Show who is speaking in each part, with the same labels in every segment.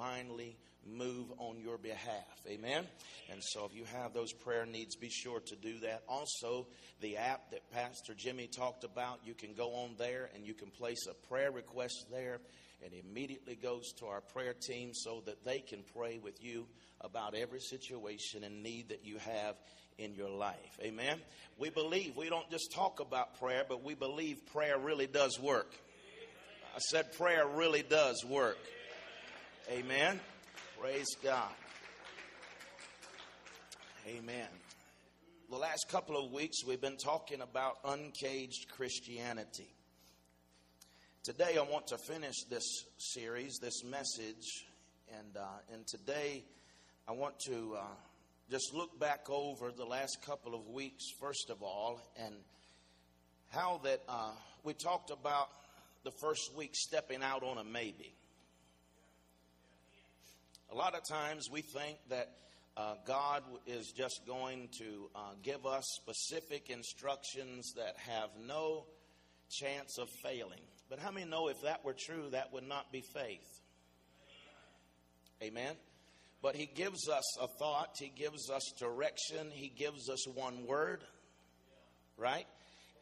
Speaker 1: divinely move on your behalf. Amen. And so if you have those prayer needs, be sure to do that. Also, the app that Pastor Jimmy talked about, you can go on there and you can place a prayer request there and immediately goes to our prayer team so that they can pray with you about every situation and need that you have in your life. Amen. We believe, we don't just talk about prayer, but we believe prayer really does work. I said prayer really does work. Amen. Praise God. Amen. The last couple of weeks we've been talking about uncaged Christianity. Today I want to finish this series, this message, and uh, and today I want to uh, just look back over the last couple of weeks, first of all, and how that uh, we talked about the first week stepping out on a maybe. A lot of times we think that uh, God is just going to uh, give us specific instructions that have no chance of failing. But how many know if that were true, that would not be faith? Amen. But He gives us a thought, He gives us direction, He gives us one word, right?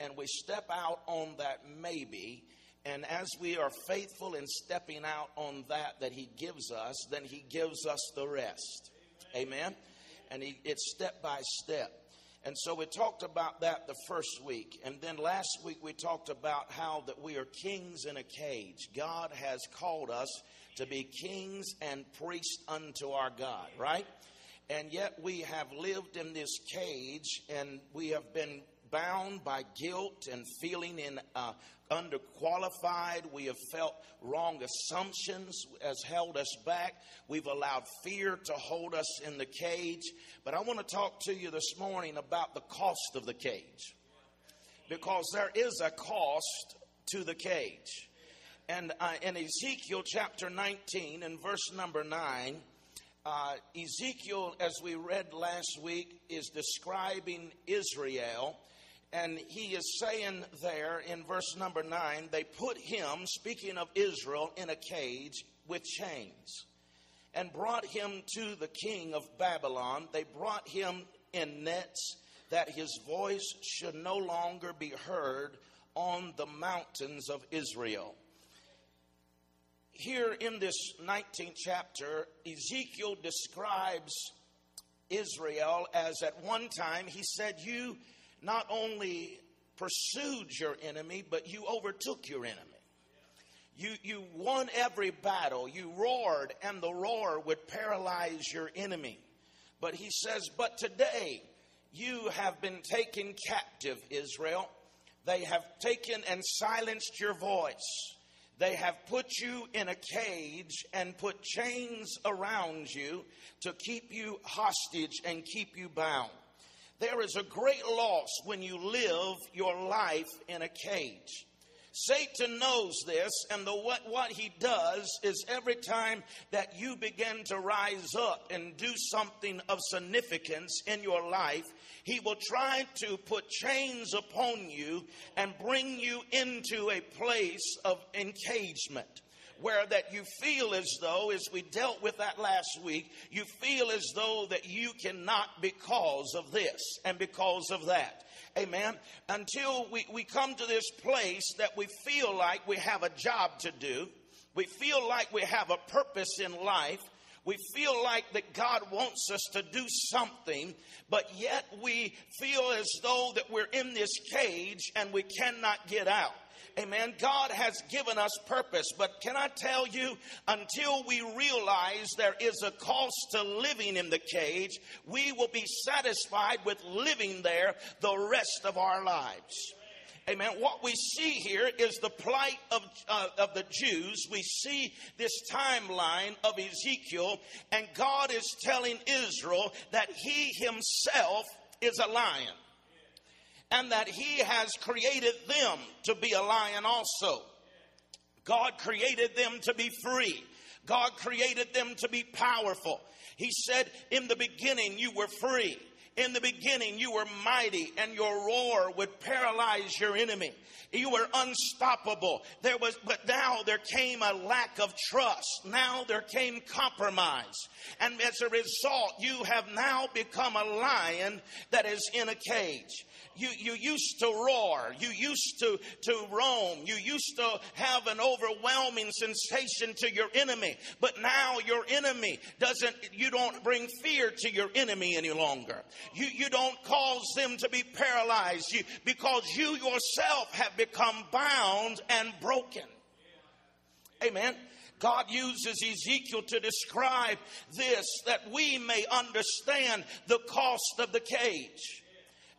Speaker 1: And we step out on that maybe and as we are faithful in stepping out on that that He gives us, then He gives us the rest. Amen. And he, it's step by step. And so we talked about that the first week. And then last week we talked about how that we are kings in a cage. God has called us to be kings and priests unto our God, right? And yet we have lived in this cage and we have been bound by guilt and feeling in uh, underqualified. We have felt wrong assumptions has held us back. We've allowed fear to hold us in the cage. But I want to talk to you this morning about the cost of the cage. Because there is a cost to the cage. And uh, in Ezekiel chapter 19 and verse number 9, uh, Ezekiel, as we read last week, is describing Israel and he is saying there in verse number nine, they put him, speaking of Israel, in a cage with chains and brought him to the king of Babylon. They brought him in nets that his voice should no longer be heard on the mountains of Israel. Here in this 19th chapter, Ezekiel describes Israel as at one time he said, You not only pursued your enemy, but you overtook your enemy. You, you won every battle. You roared, and the roar would paralyze your enemy. But he says, But today you have been taken captive, Israel. They have taken and silenced your voice. They have put you in a cage and put chains around you to keep you hostage and keep you bound. There is a great loss when you live your life in a cage. Satan knows this, and the, what, what he does is every time that you begin to rise up and do something of significance in your life, he will try to put chains upon you and bring you into a place of engagement where that you feel as though, as we dealt with that last week, you feel as though that you cannot because of this and because of that. Amen. Until we, we come to this place that we feel like we have a job to do, we feel like we have a purpose in life. We feel like that God wants us to do something, but yet we feel as though that we're in this cage and we cannot get out. Amen. God has given us purpose, but can I tell you, until we realize there is a cost to living in the cage, we will be satisfied with living there the rest of our lives. Amen. What we see here is the plight of, uh, of the Jews. We see this timeline of Ezekiel, and God is telling Israel that He Himself is a lion and that He has created them to be a lion also. God created them to be free. God created them to be powerful. He said, In the beginning, you were free. In the beginning, you were mighty, and your roar would paralyze your enemy. You were unstoppable. There was, but now there came a lack of trust. Now there came compromise. And as a result, you have now become a lion that is in a cage you, you used to roar. You used to, to roam. You used to have an overwhelming sensation to your enemy. But now your enemy doesn't, you don't bring fear to your enemy any longer. You, you don't cause them to be paralyzed you, because you yourself have become bound and broken. Amen. God uses Ezekiel to describe this that we may understand the cost of the cage.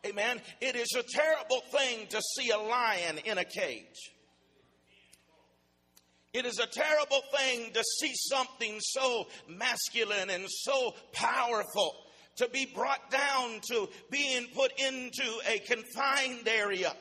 Speaker 1: Amen. It is a terrible thing to see a lion in a cage. It is a terrible thing to see something so masculine and so powerful to be brought down to being put into a confined area.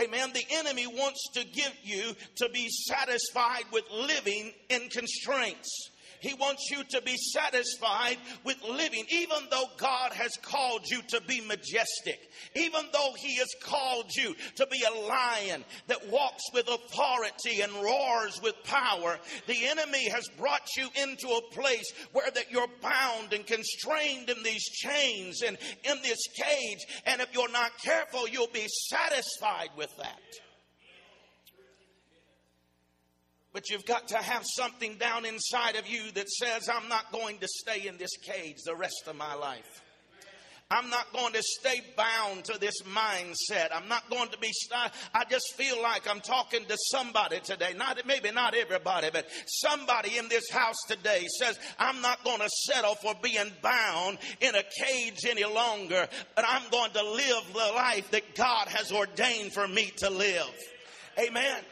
Speaker 1: Amen. The enemy wants to get you to be satisfied with living in constraints. He wants you to be satisfied with living, even though God has called you to be majestic, even though He has called you to be a lion that walks with authority and roars with power. The enemy has brought you into a place where that you're bound and constrained in these chains and in this cage. And if you're not careful, you'll be satisfied with that. But you've got to have something down inside of you that says, I'm not going to stay in this cage the rest of my life. I'm not going to stay bound to this mindset. I'm not going to be. I just feel like I'm talking to somebody today. Not maybe not everybody, but somebody in this house today says, "I'm not going to settle for being bound in a cage any longer, but I'm going to live the life that God has ordained for me to live." Amen.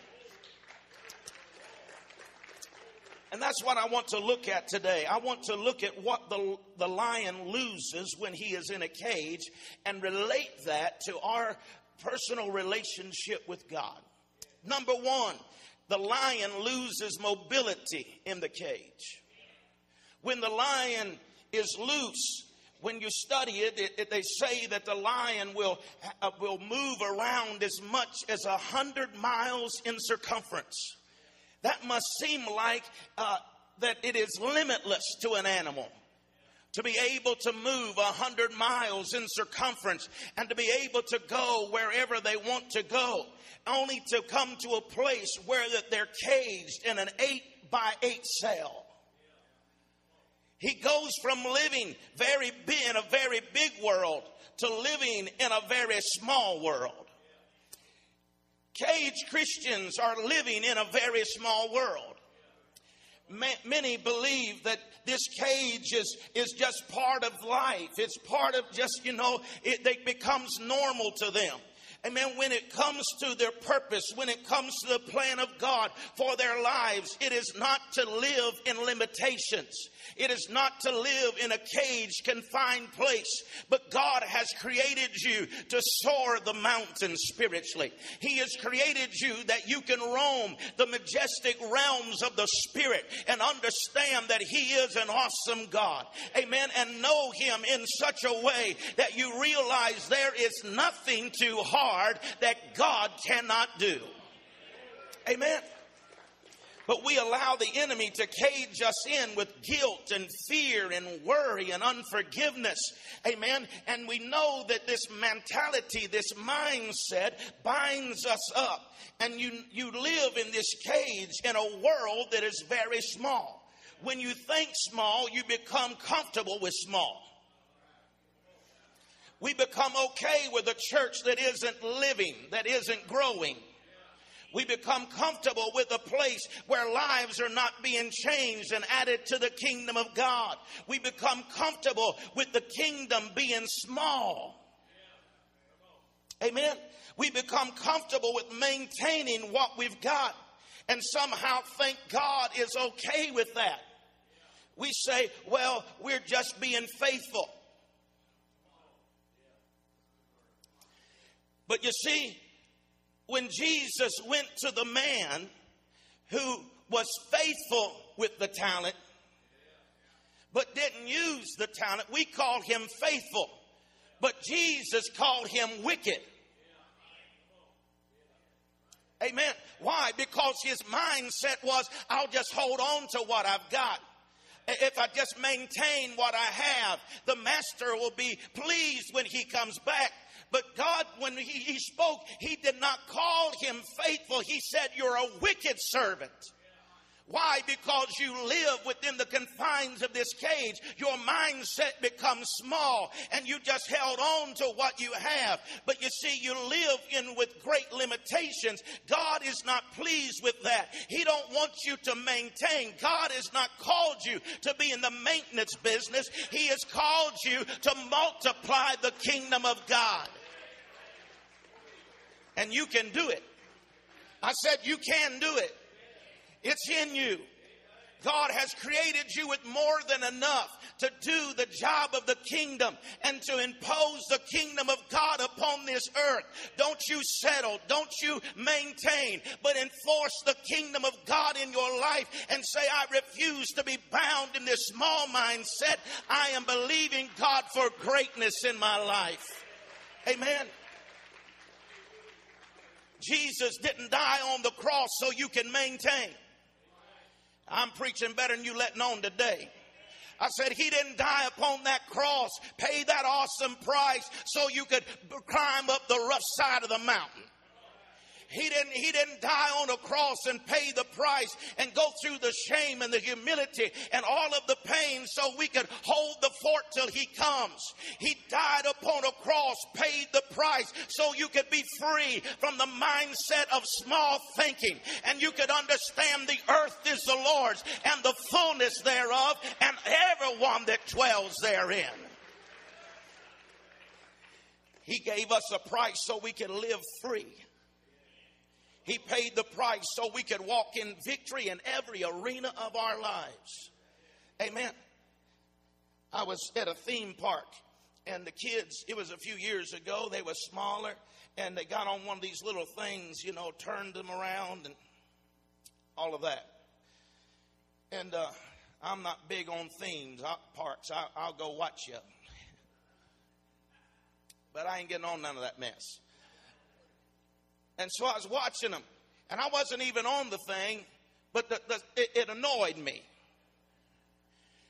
Speaker 1: And that's what I want to look at today. I want to look at what the, the lion loses when he is in a cage and relate that to our personal relationship with God. Number one, the lion loses mobility in the cage. When the lion is loose, when you study it, it, it, they say that the lion will uh, will move around as much as a hundred miles in circumference. That must seem like uh, that it is limitless to an animal to be able to move a hundred miles in circumference and to be able to go wherever they want to go, only to come to a place where that they're caged in an eight by eight cell. He goes from living very big in a very big world to living in a very small world. Cage Christians are living in a very small world. Many believe that this cage is, is just part of life. It's part of just, you know, it, it becomes normal to them. Amen. When it comes to their purpose, when it comes to the plan of God for their lives, it is not to live in limitations. It is not to live in a cage, confined place, but God has created you to soar the mountains spiritually. He has created you that you can roam the majestic realms of the Spirit and understand that He is an awesome God. Amen. And know Him in such a way that you realize there is nothing too hard that God cannot do. Amen. But we allow the enemy to cage us in with guilt and fear and worry and unforgiveness. Amen. And we know that this mentality, this mindset binds us up. And you, you live in this cage in a world that is very small. When you think small, you become comfortable with small. We become okay with a church that isn't living, that isn't growing we become comfortable with a place where lives are not being changed and added to the kingdom of God. We become comfortable with the kingdom being small. Amen. We become comfortable with maintaining what we've got and somehow think God is okay with that. We say, well, we're just being faithful. But you see, when Jesus went to the man who was faithful with the talent, but didn't use the talent, we call him faithful. but Jesus called him wicked. Amen. Why? Because his mindset was, I'll just hold on to what I've got. If I just maintain what I have, the master will be pleased when he comes back. But God, when he, he spoke, he did not call him faithful. He said, You're a wicked servant. Why? Because you live within the confines of this cage. Your mindset becomes small and you just held on to what you have. But you see, you live in with great limitations. God is not pleased with that. He don't want you to maintain. God has not called you to be in the maintenance business. He has called you to multiply the kingdom of God. And you can do it. I said you can do it. It's in you. God has created you with more than enough to do the job of the kingdom and to impose the kingdom of God upon this earth. Don't you settle, don't you maintain, but enforce the kingdom of God in your life and say, I refuse to be bound in this small mindset. I am believing God for greatness in my life. Amen. Jesus didn't die on the cross so you can maintain. I'm preaching better than you letting on today. I said, He didn't die upon that cross, pay that awesome price so you could climb up the rough side of the mountain. He didn't, he didn't die on a cross and pay the price and go through the shame and the humility and all of the pain so we could hold the fort till he comes. He died upon a cross, paid the price so you could be free from the mindset of small thinking and you could understand the earth is the Lord's and the fullness thereof and everyone that dwells therein. He gave us a price so we can live free. He paid the price so we could walk in victory in every arena of our lives. Amen. I was at a theme park and the kids, it was a few years ago, they were smaller and they got on one of these little things, you know, turned them around and all of that. And uh, I'm not big on themes, parks. I, I'll go watch you. But I ain't getting on none of that mess. And so I was watching them, and I wasn't even on the thing, but the, the, it, it annoyed me.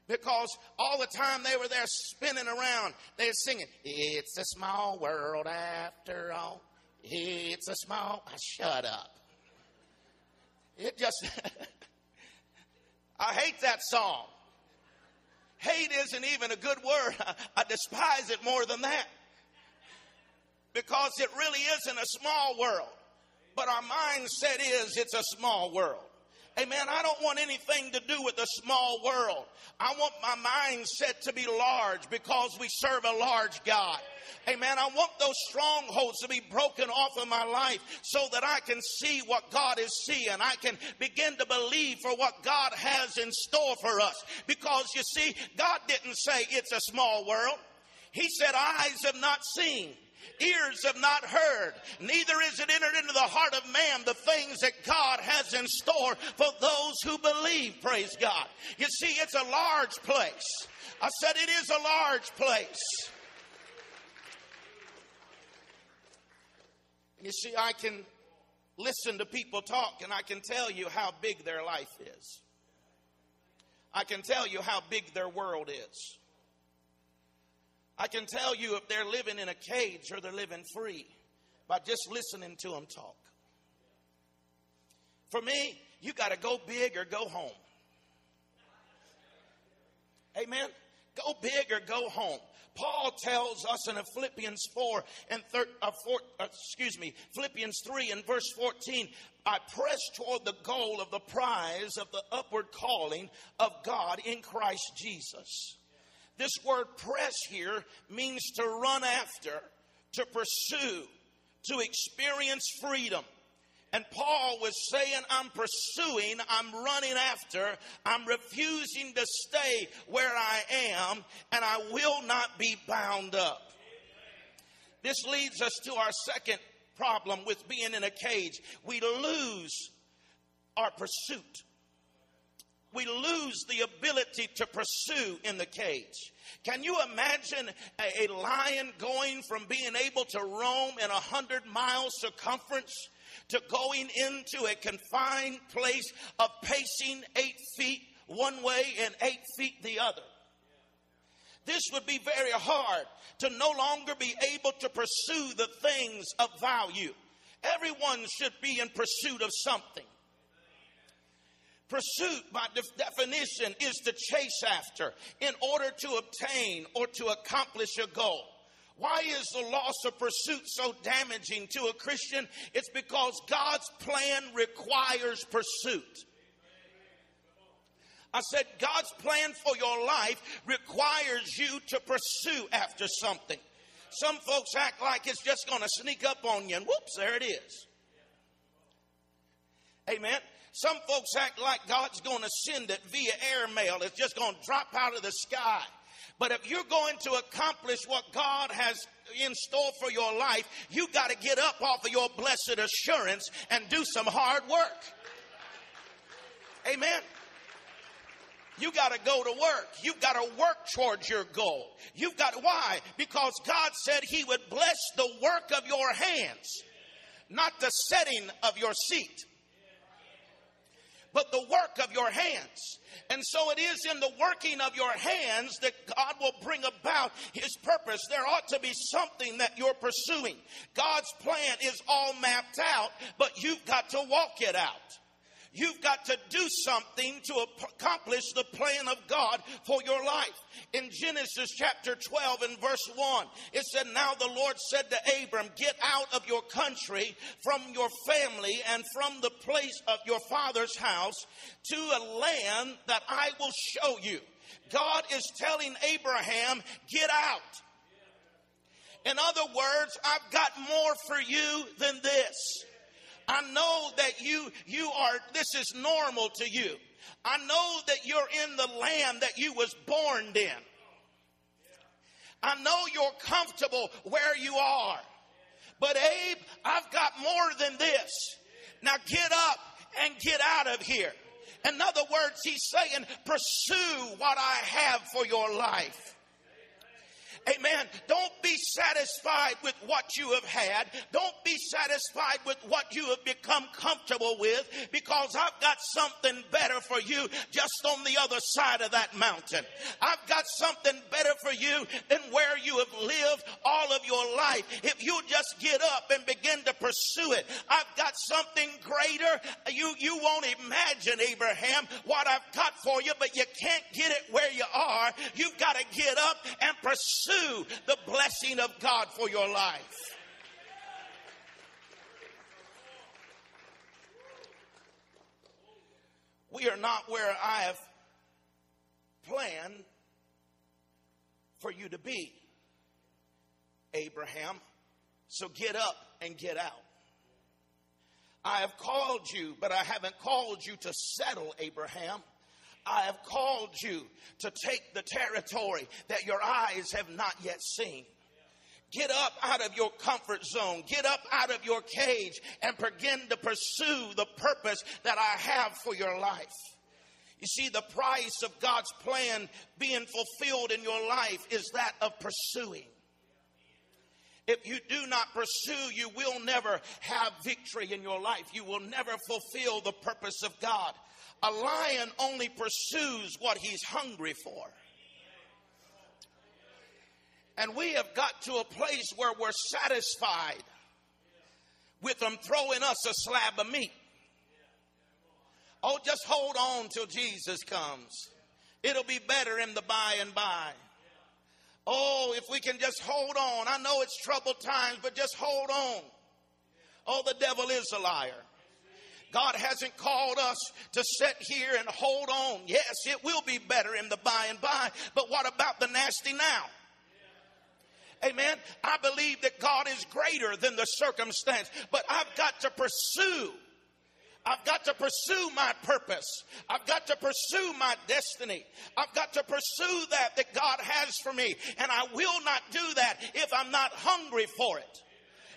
Speaker 1: Because all the time they were there spinning around, they were singing, It's a small world after all. It's a small. I shut up. It just. I hate that song. Hate isn't even a good word. I despise it more than that because it really isn't a small world. But our mindset is it's a small world. Amen. I don't want anything to do with a small world. I want my mindset to be large because we serve a large God. Amen. I want those strongholds to be broken off of my life so that I can see what God is seeing. I can begin to believe for what God has in store for us. Because you see, God didn't say it's a small world. He said, eyes have not seen ears have not heard, neither is it entered into the heart of man the things that God has in store for those who believe. Praise God. You see, it's a large place. I said it is a large place. You see, I can listen to people talk and I can tell you how big their life is. I can tell you how big their world is. I can tell you if they're living in a cage or they're living free by just listening to them talk. For me, you got to go big or go home. Amen. Go big or go home. Paul tells us in Philippians 4 and thir- uh, four, uh, excuse me, Philippians 3 and verse 14, I press toward the goal of the prize of the upward calling of God in Christ Jesus. This word press here means to run after, to pursue, to experience freedom. And Paul was saying, I'm pursuing, I'm running after, I'm refusing to stay where I am, and I will not be bound up. This leads us to our second problem with being in a cage. We lose our pursuit. We lose the ability to pursue in the cage. Can you imagine a, a lion going from being able to roam in a hundred miles circumference to going into a confined place of pacing eight feet one way and eight feet the other? This would be very hard to no longer be able to pursue the things of value. Everyone should be in pursuit of something. Pursuit, by definition, is to chase after in order to obtain or to accomplish a goal. Why is the loss of pursuit so damaging to a Christian? It's because God's plan requires pursuit. I said, God's plan for your life requires you to pursue after something. Some folks act like it's just going to sneak up on you, and whoops, there it is. Amen. Some folks act like God's going to send it via airmail. It's just going to drop out of the sky. But if you're going to accomplish what God has in store for your life, you got to get up off of your blessed assurance and do some hard work. Amen. You got to go to work. You've got to work towards your goal. You've got why? Because God said He would bless the work of your hands, not the setting of your seat, but the work of your hands. And so it is in the working of your hands that God will bring about His purpose. There ought to be something that you're pursuing. God's plan is all mapped out, but you've got to walk it out. You've got to do something to accomplish the plan of God for your life. In Genesis chapter 12 and verse 1, it said, Now the Lord said to Abram, Get out of your country, from your family, and from the place of your father's house to a land that I will show you. God is telling Abraham, Get out. In other words, I've got more for you than this. I know that you, you are, this is normal to you. I know that you're in the land that you was born in. I know you're comfortable where you are. But Abe, I've got more than this. Now get up and get out of here. In other words, he's saying, pursue what I have for your life. Amen. Don't be satisfied with what you have had. Don't be satisfied with what you have become comfortable with because I've got something better for you just on the other side of that mountain. I've got something better for you than where you have lived all of your life. If you just get up and begin to pursue it, I've got something greater. You, you won't imagine, Abraham, what I've got for you, but you can't get it where you are. You've got to get up and pursue the blessing of God for your life. We are not where I have planned for you to be, Abraham. So get up and get out. I have called you, but I haven't called you to settle, Abraham. I have called you to take the territory that your eyes have not yet seen. Get up out of your comfort zone. Get up out of your cage and begin to pursue the purpose that I have for your life. You see, the price of God's plan being fulfilled in your life is that of pursuing. If you do not pursue, you will never have victory in your life. You will never fulfill the purpose of God. A lion only pursues what he's hungry for. And we have got to a place where we're satisfied with them throwing us a slab of meat. Oh, just hold on till Jesus comes. It'll be better in the by and by. Oh, if we can just hold on. I know it's troubled times, but just hold on. Oh, the devil is a liar. God hasn't called us to sit here and hold on. Yes, it will be better in the by and by, but what about the nasty now? Amen. I believe that God is greater than the circumstance, but I've got to pursue. I've got to pursue my purpose. I've got to pursue my destiny. I've got to pursue that that God has for me. And I will not do that if I'm not hungry for it.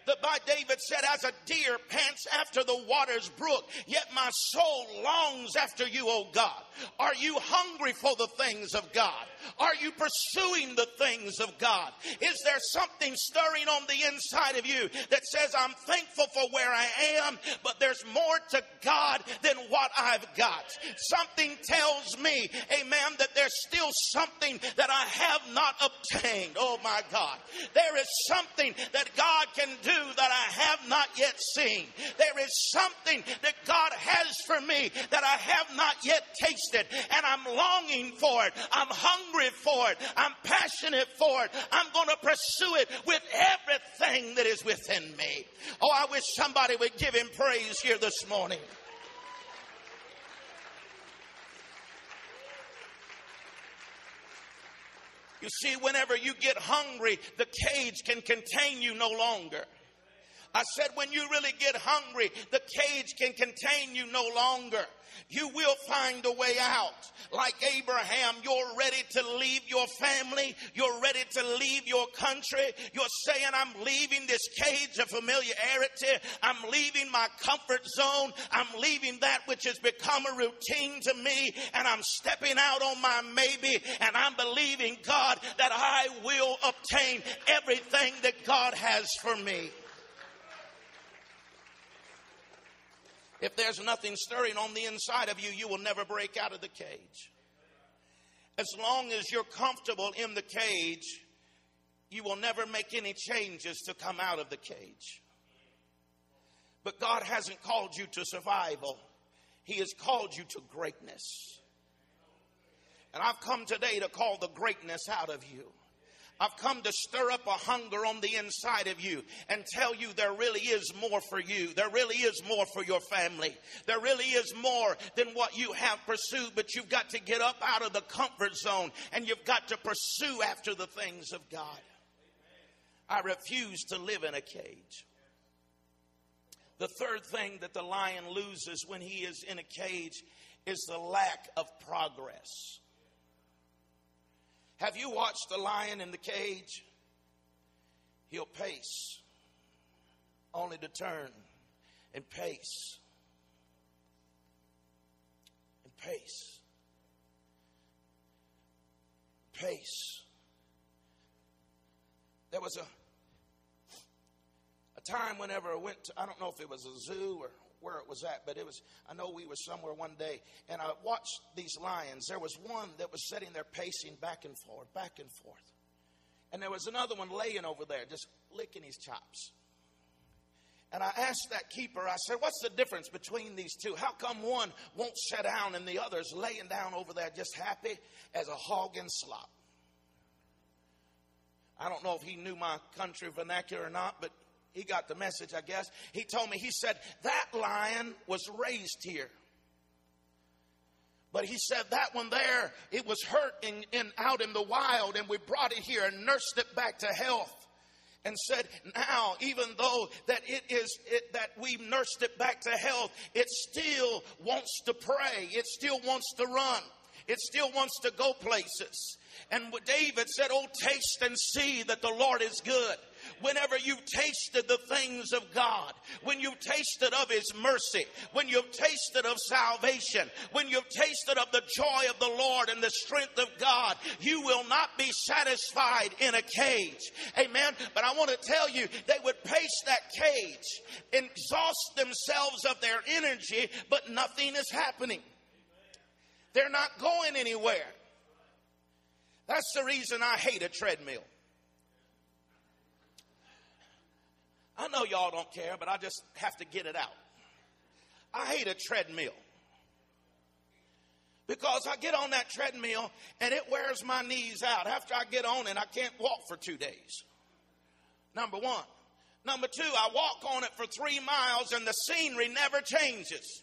Speaker 1: The by David said, As a deer pants after the water's brook, yet my soul longs after you, O God. Are you hungry for the things of God? Are you pursuing the things of God? Is there something stirring on the inside of you that says, I'm thankful for where I am, but there's more to God than what I've got? Something tells me, amen, that there's still something that I have not obtained. Oh my God. There is something that God can do that I have not yet seen. There is something that God has for me that I have not yet tasted, and I'm longing for it. I'm hungry for it. I'm passionate for it. I'm going to pursue it with everything that is within me. Oh, I wish somebody would give him praise here this morning. You see, whenever you get hungry, the cage can contain you no longer. I said, when you really get hungry, the cage can contain you no longer. You will find a way out. Like Abraham, you're ready to leave your family. You're ready to leave your country. You're saying, I'm leaving this cage of familiarity. I'm leaving my comfort zone. I'm leaving that which has become a routine to me. And I'm stepping out on my maybe. And I'm believing God that I will obtain everything that God has for me. If there's nothing stirring on the inside of you, you will never break out of the cage. As long as you're comfortable in the cage, you will never make any changes to come out of the cage. But God hasn't called you to survival, He has called you to greatness. And I've come today to call the greatness out of you. I've come to stir up a hunger on the inside of you and tell you there really is more for you. There really is more for your family. There really is more than what you have pursued, but you've got to get up out of the comfort zone and you've got to pursue after the things of God. I refuse to live in a cage. The third thing that the lion loses when he is in a cage is the lack of progress. Have you watched the lion in the cage? He'll pace, only to turn and pace and pace. Pace. There was a a time whenever I went to, I don't know if it was a zoo or where it was at, but it was, I know we were somewhere one day, and I watched these lions. There was one that was sitting there pacing back and forth, back and forth. And there was another one laying over there, just licking his chops. And I asked that keeper, I said, What's the difference between these two? How come one won't sit down and the other's laying down over there just happy as a hog in slop? I don't know if he knew my country vernacular or not, but he got the message, I guess. He told me, he said, that lion was raised here. But he said that one there, it was hurt in, in, out in the wild, and we brought it here and nursed it back to health. And said, now, even though that it is it, that we've nursed it back to health, it still wants to prey. It still wants to run. It still wants to go places. And David said, Oh, taste and see that the Lord is good whenever you've tasted the things of God, when you've tasted of His mercy, when you've tasted of salvation, when you've tasted of the joy of the Lord and the strength of God, you will not be satisfied in a cage. Amen. But I want to tell you, they would pace that cage, exhaust themselves of their energy, but nothing is happening. They're not going anywhere. That's the reason I hate a treadmill. I know y'all don't care, but I just have to get it out. I hate a treadmill. Because I get on that treadmill and it wears my knees out. After I get on it, I can't walk for two days. Number one. Number two, I walk on it for three miles and the scenery never changes.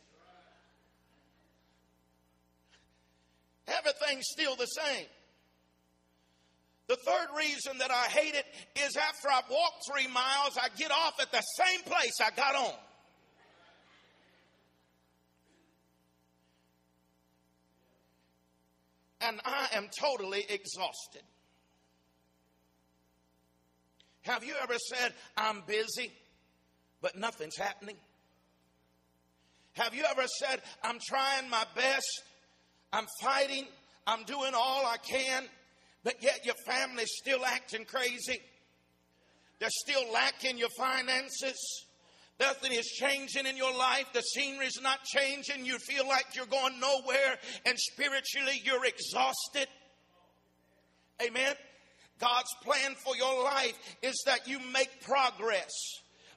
Speaker 1: Everything's still the same. The third reason that I hate it is after I've walked three miles, I get off at the same place I got on. And I am totally exhausted. Have you ever said, I'm busy? but nothing's happening? Have you ever said, I'm trying my best, I'm fighting, I'm doing all I can, but yet your family's still acting crazy? They're still lacking your finances. Nothing is changing in your life. The scenery's not changing. You feel like you're going nowhere, and spiritually you're exhausted. Amen. God's plan for your life is that you make progress.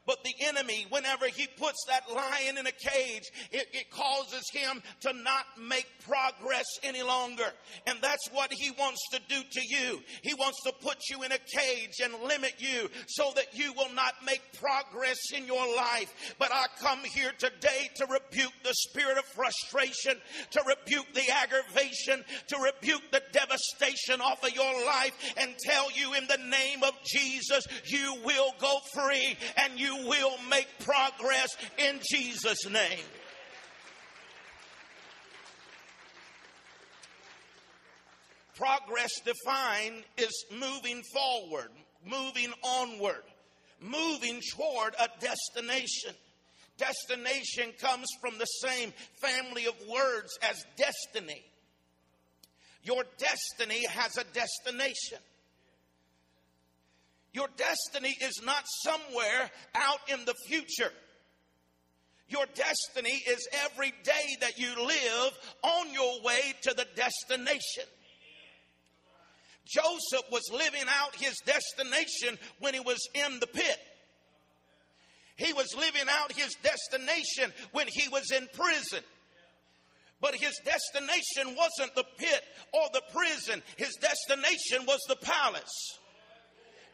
Speaker 1: But the enemy, whenever he puts that lion in a cage, it, it, causes him to not make progress any longer. And that's what he wants to do to you. He wants to put you in a cage and limit you so that you will not make progress in your life. But I come here today to rebuke the spirit of frustration, to rebuke the aggravation, to rebuke the devastation off of your life and tell you in the name of Jesus, you will go free and you will make progress in Jesus' name. Progress defined is moving forward, moving onward, moving toward a destination. Destination comes from the same family of words as destiny. Your destiny has a destination. Your destiny is not somewhere out in the future. Your destiny is every day that you live on your way to the destination. Joseph was living out his destination when he was in the pit. He was living out his destination when he was in prison. But his destination wasn't the pit or the prison, his destination was the palace.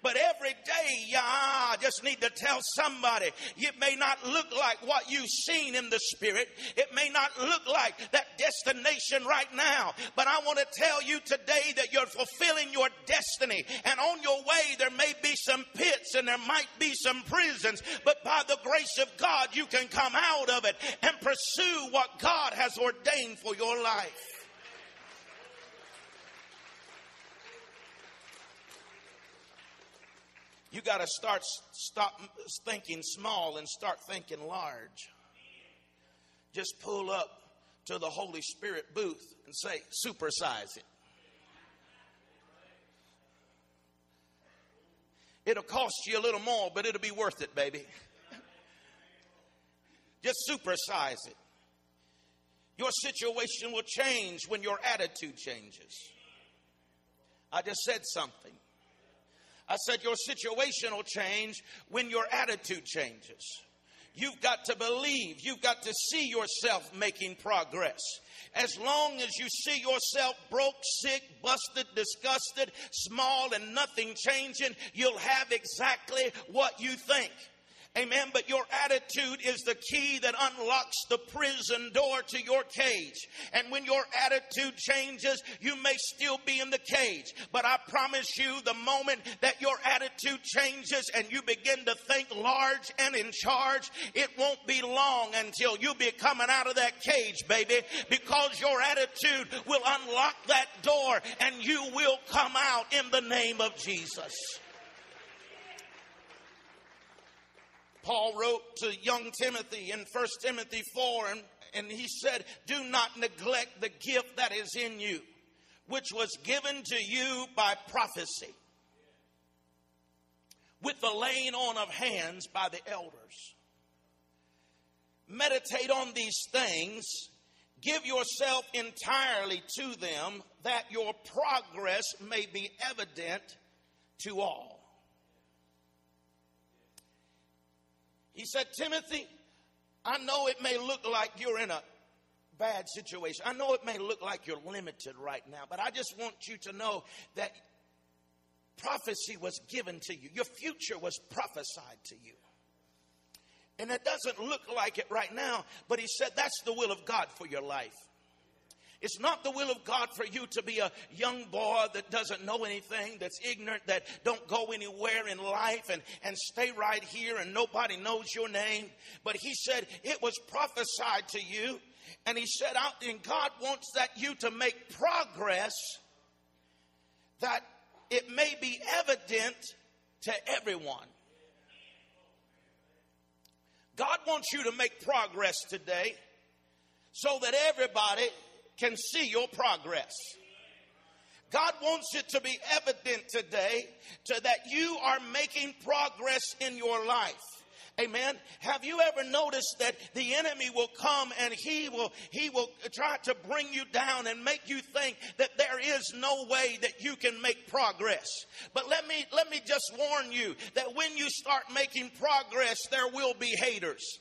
Speaker 1: But every day, yeah, I just need to tell somebody it may not look like what you've seen in the spirit. It may not look like that destination right now. But I want to tell you today that you're fulfilling your destiny. And on your way, there may be some pits and there might be some prisons. But by the grace of God, you can come out of it and pursue what God has ordained for your life. You got to start stop thinking small and start thinking large. Just pull up to the Holy Spirit booth and say, supersize it. It'll cost you a little more, but it'll be worth it, baby. Just supersize it. Your situation will change when your attitude changes. I just said something. I said, Your situation will change when your attitude changes. You've got to believe. You've got to see yourself making progress. As long as you see yourself broke, sick, busted, disgusted, small, and nothing changing, you'll have exactly what you think. Amen. But your attitude is the key that unlocks the prison door to your cage. And when your attitude changes, you may still be in the cage. But I promise you, the moment that your attitude changes and you begin to think large and in charge, it won't be long until you'll be coming out of that cage, baby, because your attitude will unlock that door and you will come out in the name of Jesus. Paul wrote to young Timothy in 1 Timothy 4, and, and he said, Do not neglect the gift that is in you, which was given to you by prophecy, with the laying on of hands by the elders. Meditate on these things, give yourself entirely to them, that your progress may be evident to all. He said, Timothy, I know it may look like you're in a bad situation. I know it may look like you're limited right now, but I just want you to know that prophecy was given to you. Your future was prophesied to you. And it doesn't look like it right now, but he said that's the will of God for your life. It's not the will of God for you to be a young boy that doesn't know anything, that's ignorant, that don't go anywhere in life and, and stay right here and nobody knows your name. But he said it was prophesied to you. And he said out and God wants that you to make progress that it may be evident to everyone. God wants you to make progress today so that everybody can see your progress. God wants it to be evident today to that you are making progress in your life. Amen. Have you ever noticed that the enemy will come and he will he will try to bring you down and make you think that there is no way that you can make progress. But let me let me just warn you that when you start making progress there will be haters.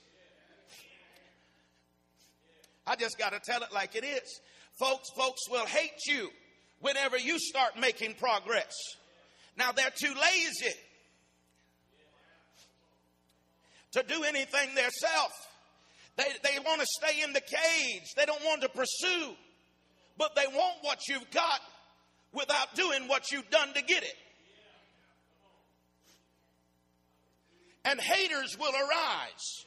Speaker 1: I just got to tell it like it is. Folks folks will hate you whenever you start making progress. Now they're too lazy to do anything themselves. They, they want to stay in the cage. They don't want to pursue, but they want what you've got without doing what you've done to get it. And haters will arise,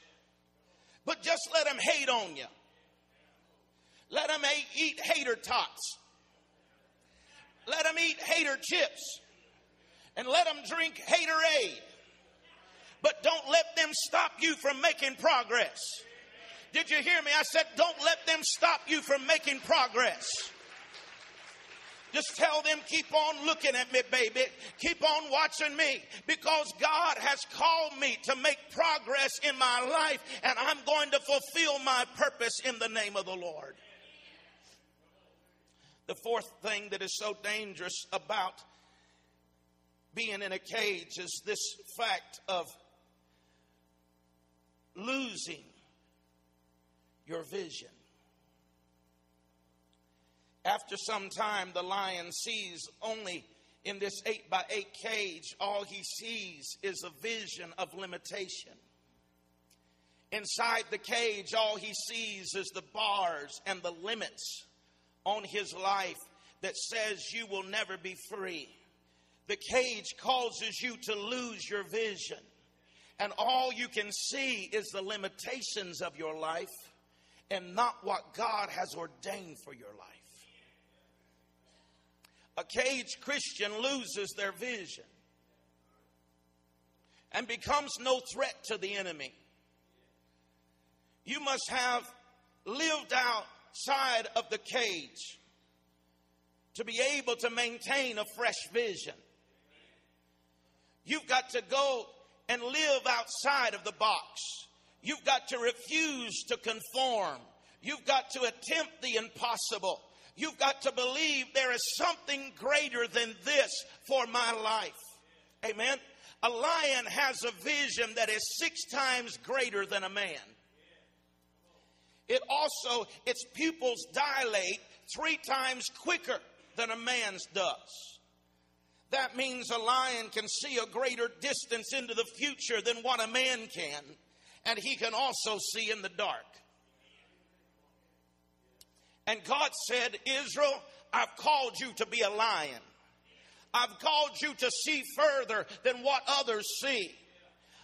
Speaker 1: but just let them hate on you. Let them eat hater tots. Let them eat hater chips. And let them drink hater haterade but don't let them stop you from making progress. Did you hear me? I said, don't let them stop you from making progress. Just tell them, keep on looking at me, baby. Keep on watching me because God has called me to make progress in my life and I'm going to fulfill my purpose in the name of the Lord. The fourth thing that is so dangerous about being in a cage is this fact of losing your vision. After some time, the lion sees only in this eight by eight cage, all he sees is a vision of limitation. Inside the cage, all he sees is the bars and the limits on his life that says you will never be free. The cage causes you to lose your vision and all you can see is the limitations of your life and not what God has ordained for your life. A caged Christian loses their vision and becomes no threat to the enemy. You must have lived outside of the cage to be able to maintain a fresh vision. You've got to go and live outside of the box. You've got to refuse to conform. You've got to attempt the impossible. You've got to believe there is something greater than this for my life. Amen. A lion has a vision that is six times greater than a man. It also, its pupils dilate three times quicker than a man's does. That means a lion can see a greater distance into the future than what a man can, and he can also see in the dark. And God said, Israel, I've called you to be a lion. I've called you to see further than what others see.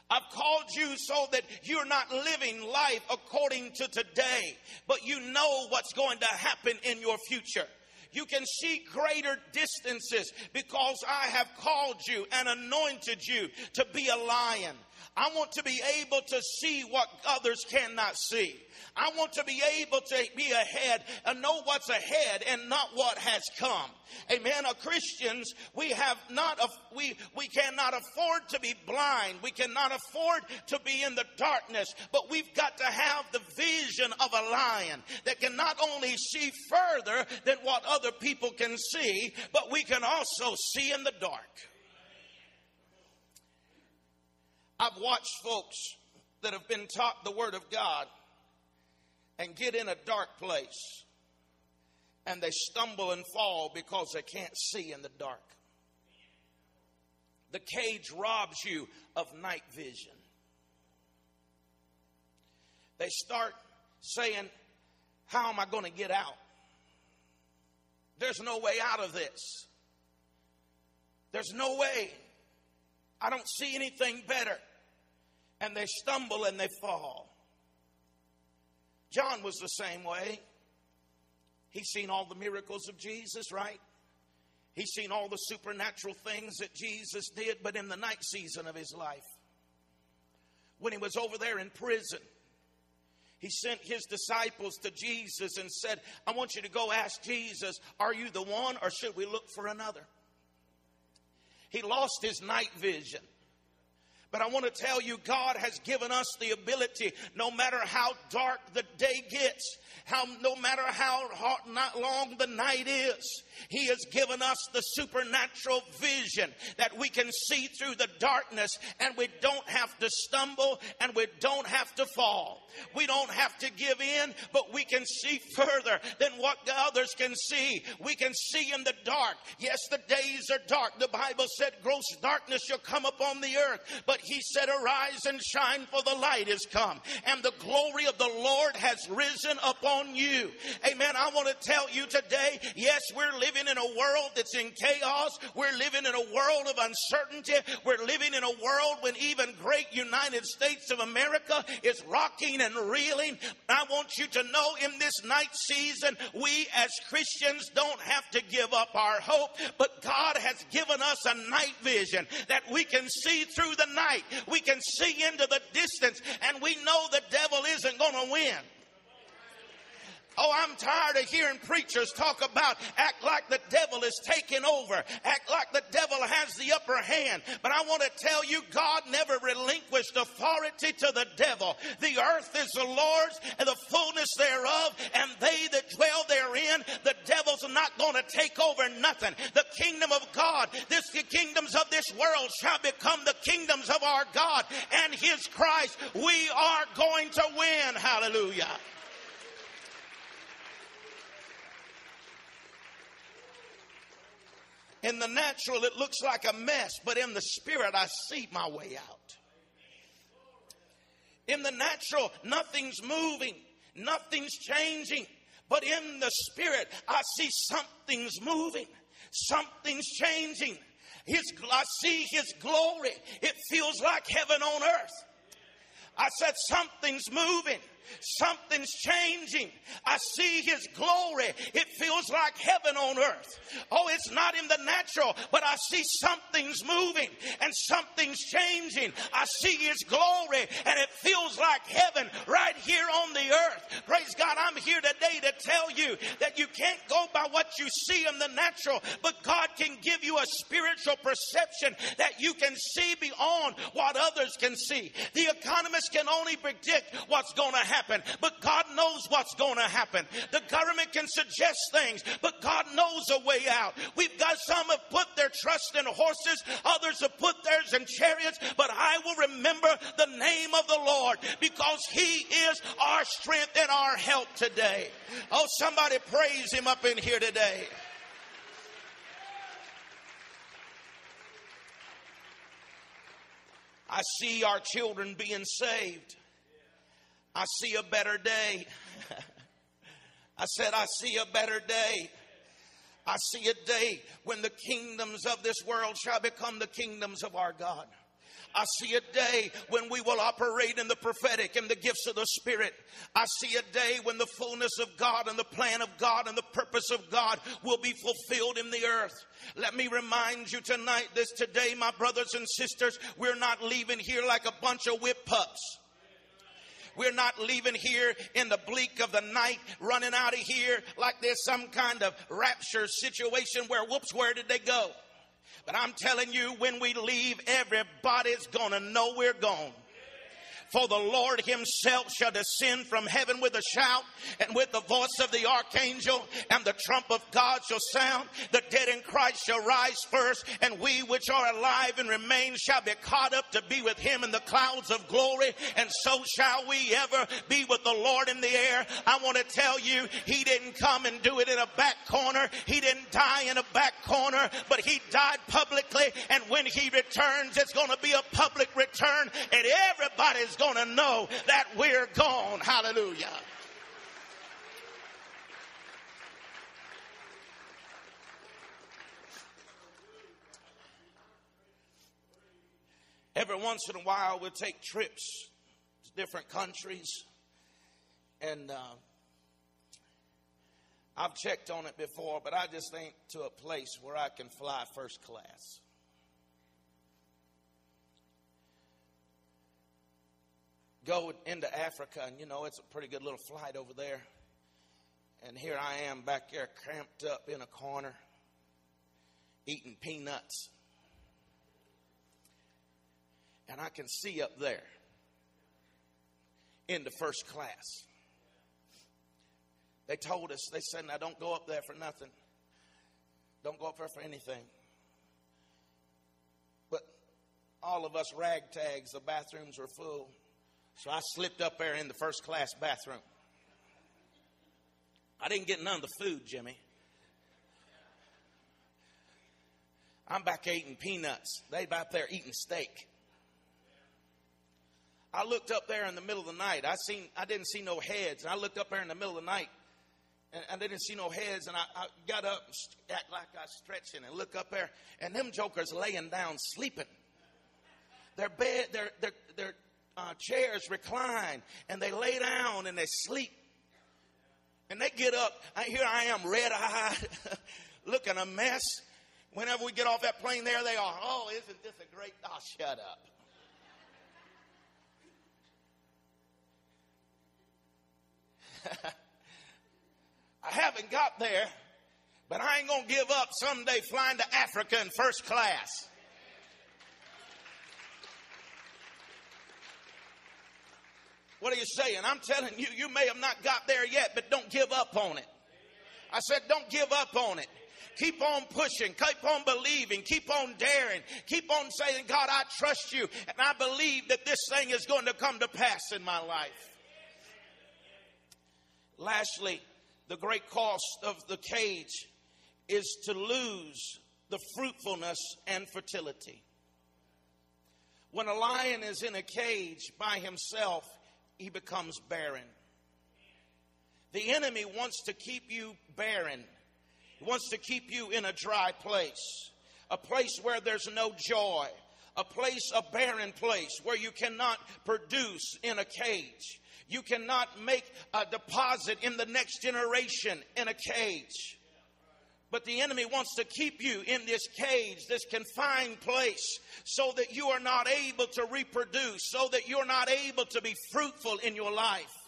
Speaker 1: I've called you so that you're not living life according to today, but you know what's going to happen in your future. You can see greater distances because I have called you and anointed you to be a lion. I want to be able to see what others cannot see. I want to be able to be ahead and know what's ahead and not what has come. Amen. As Christians, we have not, we, we cannot afford to be blind. We cannot afford to be in the darkness, but we've got to have the vision of a lion that can not only see further than what other people can see, but we can also see in the dark. I've watched folks that have been taught the Word of God and get in a dark place and they stumble and fall because they can't see in the dark. The cage robs you of night vision. They start saying, How am I going to get out? There's no way out of this. There's no way. I don't see anything better and they stumble and they fall. John was the same way. He's seen all the miracles of Jesus, right? He's seen all the supernatural things that Jesus did, but in the night season of his life, when he was over there in prison. He sent his disciples to Jesus and said, I want you to go ask Jesus, Are you the one or should we look for another? He lost his night vision. But I want to tell you, God has given us the ability, no matter how dark the day gets, how no matter how hot, not long the night is, He has given us the supernatural vision that we can see through the darkness and we don't have to stumble and we don't have to fall. We don't have to give in, but we can see further than what the others can see. We can see in the dark. Yes, the days are dark. The Bible said gross darkness shall come upon the earth, but He said, arise and shine for the light is come and the glory of the Lord has risen upon you. Amen. I want to tell you today, yes, we're living in a world that's in chaos. We're living in a world of uncertainty. We're living in a world when even great United States of America is rocking and reeling. I want you to know in this night season, we as Christians don't have to give up our hope, but God has given us a night vision that we can see through the night. We can see into the distance and we know the devil isn't going to win. Oh, I'm tired of hearing preachers talk about act like the devil is taking over, act like the devil has the upper hand. But I want to tell you, God never relinquished authority to the devil. The earth is the Lord's and the fullness thereof, and they that dwell therein, the devil's not going to take over nothing. The kingdom of God, this the kingdoms of this world shall become the kingdoms of our God and his Christ. We are going to win. Hallelujah. In the natural, it looks like a mess, but in the spirit, I see my way out. In the natural, nothing's moving, nothing's changing, but in the spirit, I see something's moving, something's changing. His, I see His glory. It feels like heaven on earth. I said, something's moving. Something's changing. I see His glory. It feels like heaven on earth. Oh, it's not in the natural, but I see something's moving and something's changing. I see His glory and it feels like heaven right here on the earth. Praise God. I'm here today to tell you that you can't go by what you see in the natural, but God can give you a spiritual perception that you can see beyond what others can see. The economists can only predict what's going to happen happen, but God knows what's going to happen. The government can suggest things, but God knows a way out. We've got some have put their trust in horses, others have put theirs in chariots, but I will remember the name of the Lord because He is our strength and our help today. Oh, somebody praise Him up in here today. I see our children being saved. I see a better day. I said, I see a better day. I see a day when the kingdoms of this world shall become the kingdoms of our God. I see a day when we will operate in the prophetic and the gifts of the Spirit. I see a day when the fullness of God and the plan of God and the purpose of God will be fulfilled in the earth. Let me remind you tonight, this today, my brothers and sisters, we're not leaving here like a bunch of whip pups. We're not leaving here in the bleak of the night, running out of here like there's some kind of rapture situation where, whoops, where did they go? But I'm telling you, when we leave, everybody's gonna know we're gone. For the Lord himself shall descend from heaven with a shout and with the voice of the archangel and the trump of God shall sound. The dead in Christ shall rise first and we which are alive and remain shall be caught up to be with him in the clouds of glory. And so shall we ever be with the Lord in the air. I want to tell you, he didn't come and do it in a back corner. He didn't die in a back corner, but he died publicly. And when he returns, it's going to be a public return and everybody's going to know that we're gone. Hallelujah. Every once in a while, we'll take trips to different countries, and uh, I've checked on it before, but I just ain't to a place where I can fly first class. Go into Africa, and you know, it's a pretty good little flight over there. And here I am back there, cramped up in a corner, eating peanuts. And I can see up there in the first class. They told us, they said, now don't go up there for nothing. Don't go up there for anything. But all of us ragtags, the bathrooms were full. So I slipped up there in the first class bathroom. I didn't get none of the food, Jimmy. I'm back eating peanuts. They back there eating steak. I looked up there in the middle of the night. I seen I didn't see no heads. And I looked up there in the middle of the night and I didn't see no heads. And I, I got up and act like I was stretching and look up there and them jokers laying down sleeping. Their bed, their their their uh, chairs recline and they lay down and they sleep. And they get up. I, Here I am, red eyed, looking a mess. Whenever we get off that plane, there they are. Oh, isn't this a great? Oh, shut up. I haven't got there, but I ain't going to give up someday flying to Africa in first class. What are you saying? I'm telling you, you may have not got there yet, but don't give up on it. I said, don't give up on it. Keep on pushing. Keep on believing. Keep on daring. Keep on saying, God, I trust you. And I believe that this thing is going to come to pass in my life. Lastly, the great cost of the cage is to lose the fruitfulness and fertility. When a lion is in a cage by himself, he becomes barren. The enemy wants to keep you barren. He wants to keep you in a dry place, a place where there's no joy, a place, a barren place where you cannot produce in a cage. You cannot make a deposit in the next generation in a cage. But the enemy wants to keep you in this cage, this confined place, so that you are not able to reproduce, so that you're not able to be fruitful in your life.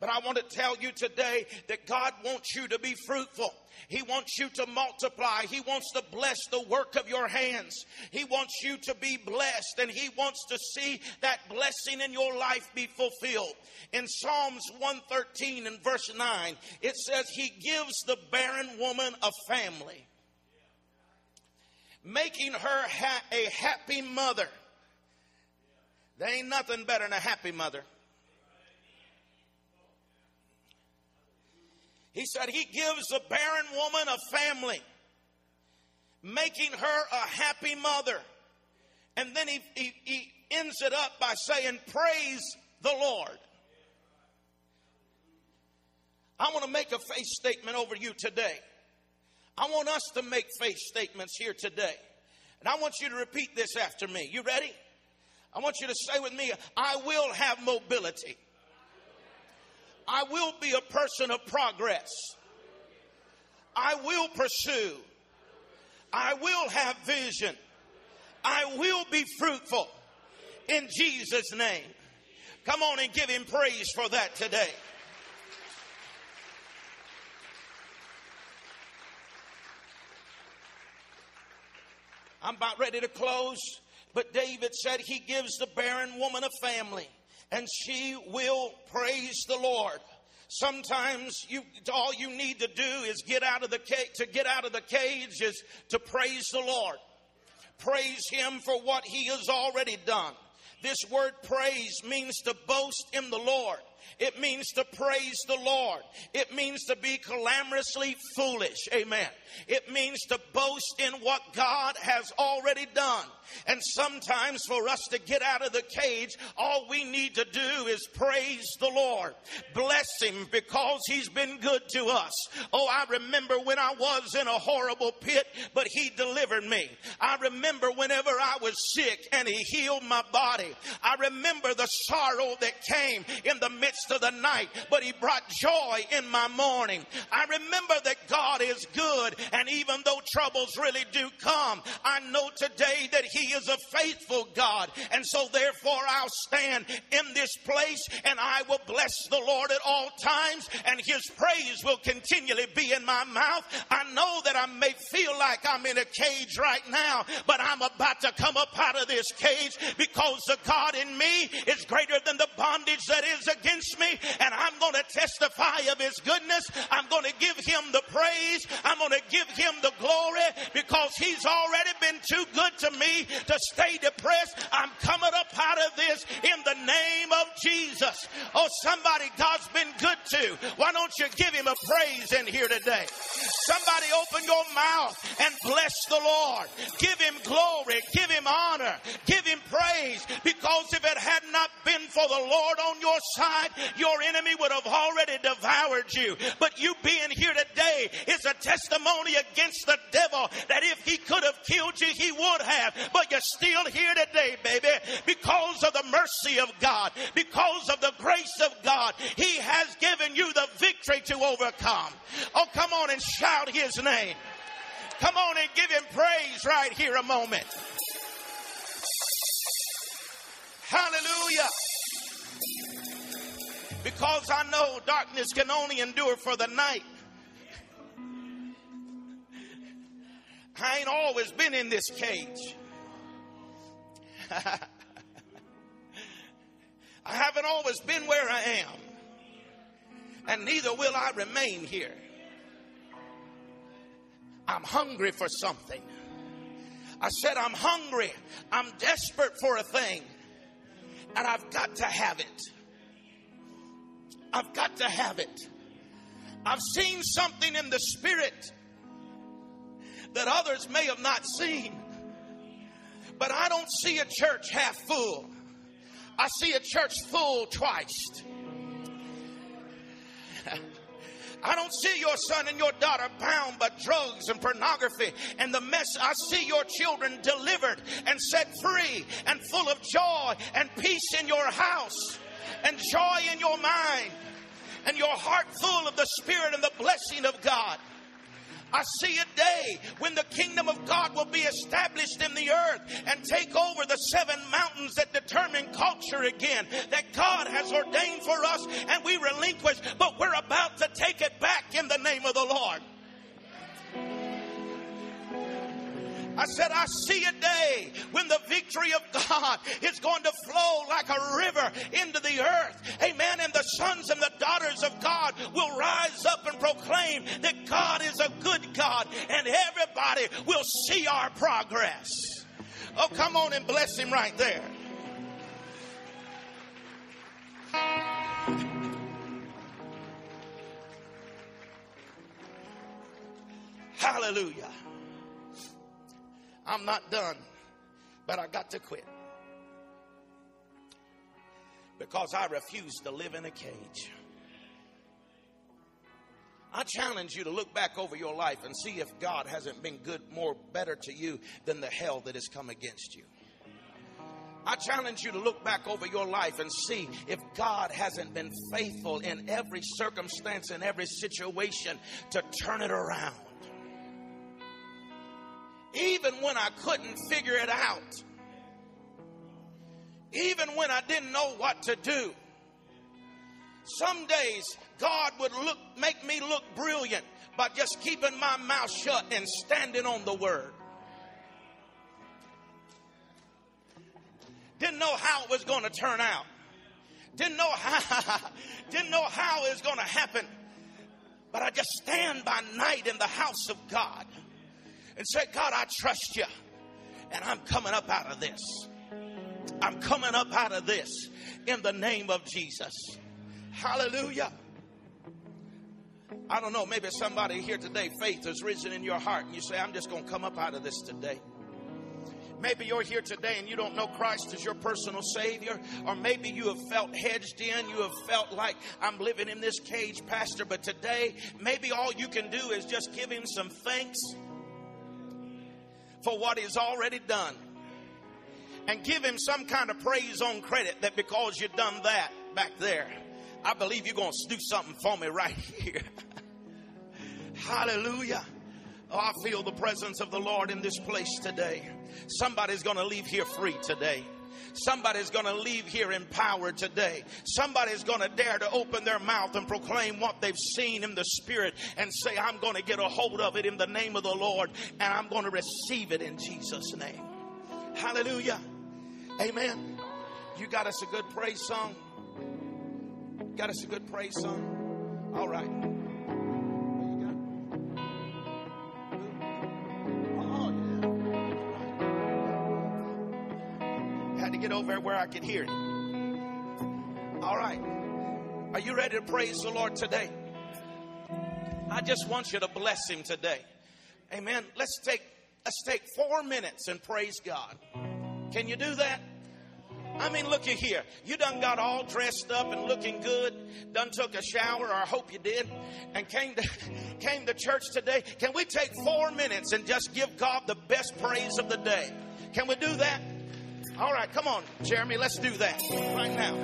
Speaker 1: But I want to tell you today that God wants you to be fruitful. He wants you to multiply. He wants to bless the work of your hands. He wants you to be blessed and He wants to see that blessing in your life be fulfilled. In Psalms 113 and verse 9, it says, He gives the barren woman a family, making her ha- a happy mother. There ain't nothing better than a happy mother. He said he gives a barren woman a family, making her a happy mother. And then he, he, he ends it up by saying, Praise the Lord. I want to make a faith statement over you today. I want us to make faith statements here today. And I want you to repeat this after me. You ready? I want you to say with me, I will have mobility. I will be a person of progress. I will pursue. I will have vision. I will be fruitful in Jesus' name. Come on and give him praise for that today. I'm about ready to close, but David said he gives the barren woman a family and she will praise the Lord. Sometimes you, all you need to do is get out of the cage, to get out of the cage is to praise the Lord. Praise Him for what He has already done. This word praise means to boast in the Lord. It means to praise the Lord. It means to be clamorously foolish. Amen. It means to boast in what God has already done. And sometimes for us to get out of the cage, all we need to do is praise the Lord. Bless Him because He's been good to us. Oh, I remember when I was in a horrible pit, but He delivered me. I remember whenever I was sick and He healed my body. I remember the sorrow that came in the midst of the night, but He brought joy in my morning. I remember that God is good, and even though troubles really do come, I know today that He is a faithful God. And so therefore I'll stand in this place and I will bless the Lord at all times and his praise will continually be in my mouth. I know that I may feel like I'm in a cage right now, but I'm about to come up out of this cage because the God in me is greater than the bondage that is against me and I'm going to testify of his goodness. I'm going to give him the praise. I'm going to give him the glory because he's already been too good to me to stay depressed. I'm coming up out of this in the name of Jesus. Oh, somebody God's been good to. Why don't you give him a praise in here today? Somebody open your mouth and bless the Lord. Give him glory. Give him honor. Give him praise because if it had not been for the Lord on your side, your enemy would have already devoured you. But you being here today is a testimony against the devil that if he could have killed you, he would have. But you're still here today, baby, because of the mercy of God, because of the grace of God. He has given you the victory to overcome. Oh, come on and shout his name. Come on and give him praise right here a moment. Hallelujah. Because I know darkness can only endure for the night. I ain't always been in this cage. I haven't always been where I am. And neither will I remain here. I'm hungry for something. I said, I'm hungry. I'm desperate for a thing. And I've got to have it. I've got to have it. I've seen something in the spirit that others may have not seen. But I don't see a church half full. I see a church full twice. I don't see your son and your daughter bound by drugs and pornography and the mess. I see your children delivered and set free and full of joy and peace in your house and joy in your mind and your heart full of the Spirit and the blessing of God. I see a day when the kingdom of God will be established in the earth and take over the seven mountains that determine culture again, that God has ordained for us and we relinquish, but we're about to take it back in the name of the Lord. I said, I see a day when the victory of God is going to flow like a river into the earth. Amen. And the sons and the daughters of God will rise up and proclaim that God is a good God and everybody will see our progress. Oh, come on and bless him right there. Hallelujah. I'm not done, but I got to quit. Because I refuse to live in a cage. I challenge you to look back over your life and see if God hasn't been good, more better to you than the hell that has come against you. I challenge you to look back over your life and see if God hasn't been faithful in every circumstance, in every situation to turn it around even when I couldn't figure it out, even when I didn't know what to do. Some days God would look, make me look brilliant by just keeping my mouth shut and standing on the word. Didn't know how it was going to turn out. Didn't know how, didn't know how it was going to happen. But I just stand by night in the house of God and say, God, I trust you. And I'm coming up out of this. I'm coming up out of this in the name of Jesus. Hallelujah. I don't know, maybe somebody here today, faith has risen in your heart, and you say, I'm just going to come up out of this today. Maybe you're here today and you don't know Christ as your personal Savior, or maybe you have felt hedged in. You have felt like I'm living in this cage, Pastor. But today, maybe all you can do is just give Him some thanks for what He's already done. And give Him some kind of praise on credit that because you've done that back there, I believe you're going to do something for me right here. Hallelujah. Oh, I feel the presence of the Lord in this place today. Somebody's going to leave here free today. Somebody's going to leave here empowered today. Somebody's going to dare to open their mouth and proclaim what they've seen in the Spirit and say, I'm going to get a hold of it in the name of the Lord and I'm going to receive it in Jesus' name. Hallelujah. Amen. You got us a good praise song. Got us a good praise song. All right. Over where I can hear it. All right. Are you ready to praise the Lord today? I just want you to bless him today. Amen. Let's take let's take 4 minutes and praise God. Can you do that? I mean, look at here. You done got all dressed up and looking good. Done took a shower, or I hope you did, and came to came to church today. Can we take four minutes and just give God the best praise of the day? Can we do that? All right, come on, Jeremy, let's do that right now.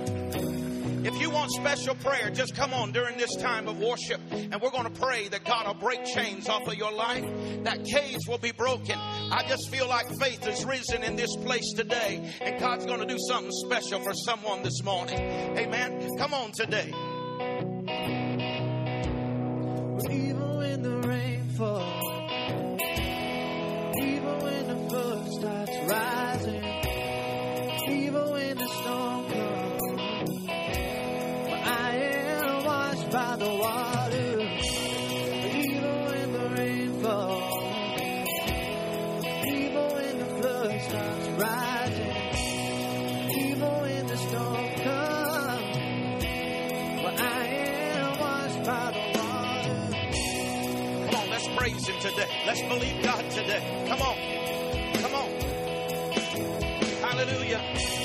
Speaker 1: If you want special prayer, just come on during this time of worship, and we're going to pray that God will break chains off of your life, that caves will be broken. I just feel like faith has risen in this place today, and God's going to do something special for someone this morning. Amen. Come on today. Today. Let's believe God today. Come on. Come on. Hallelujah.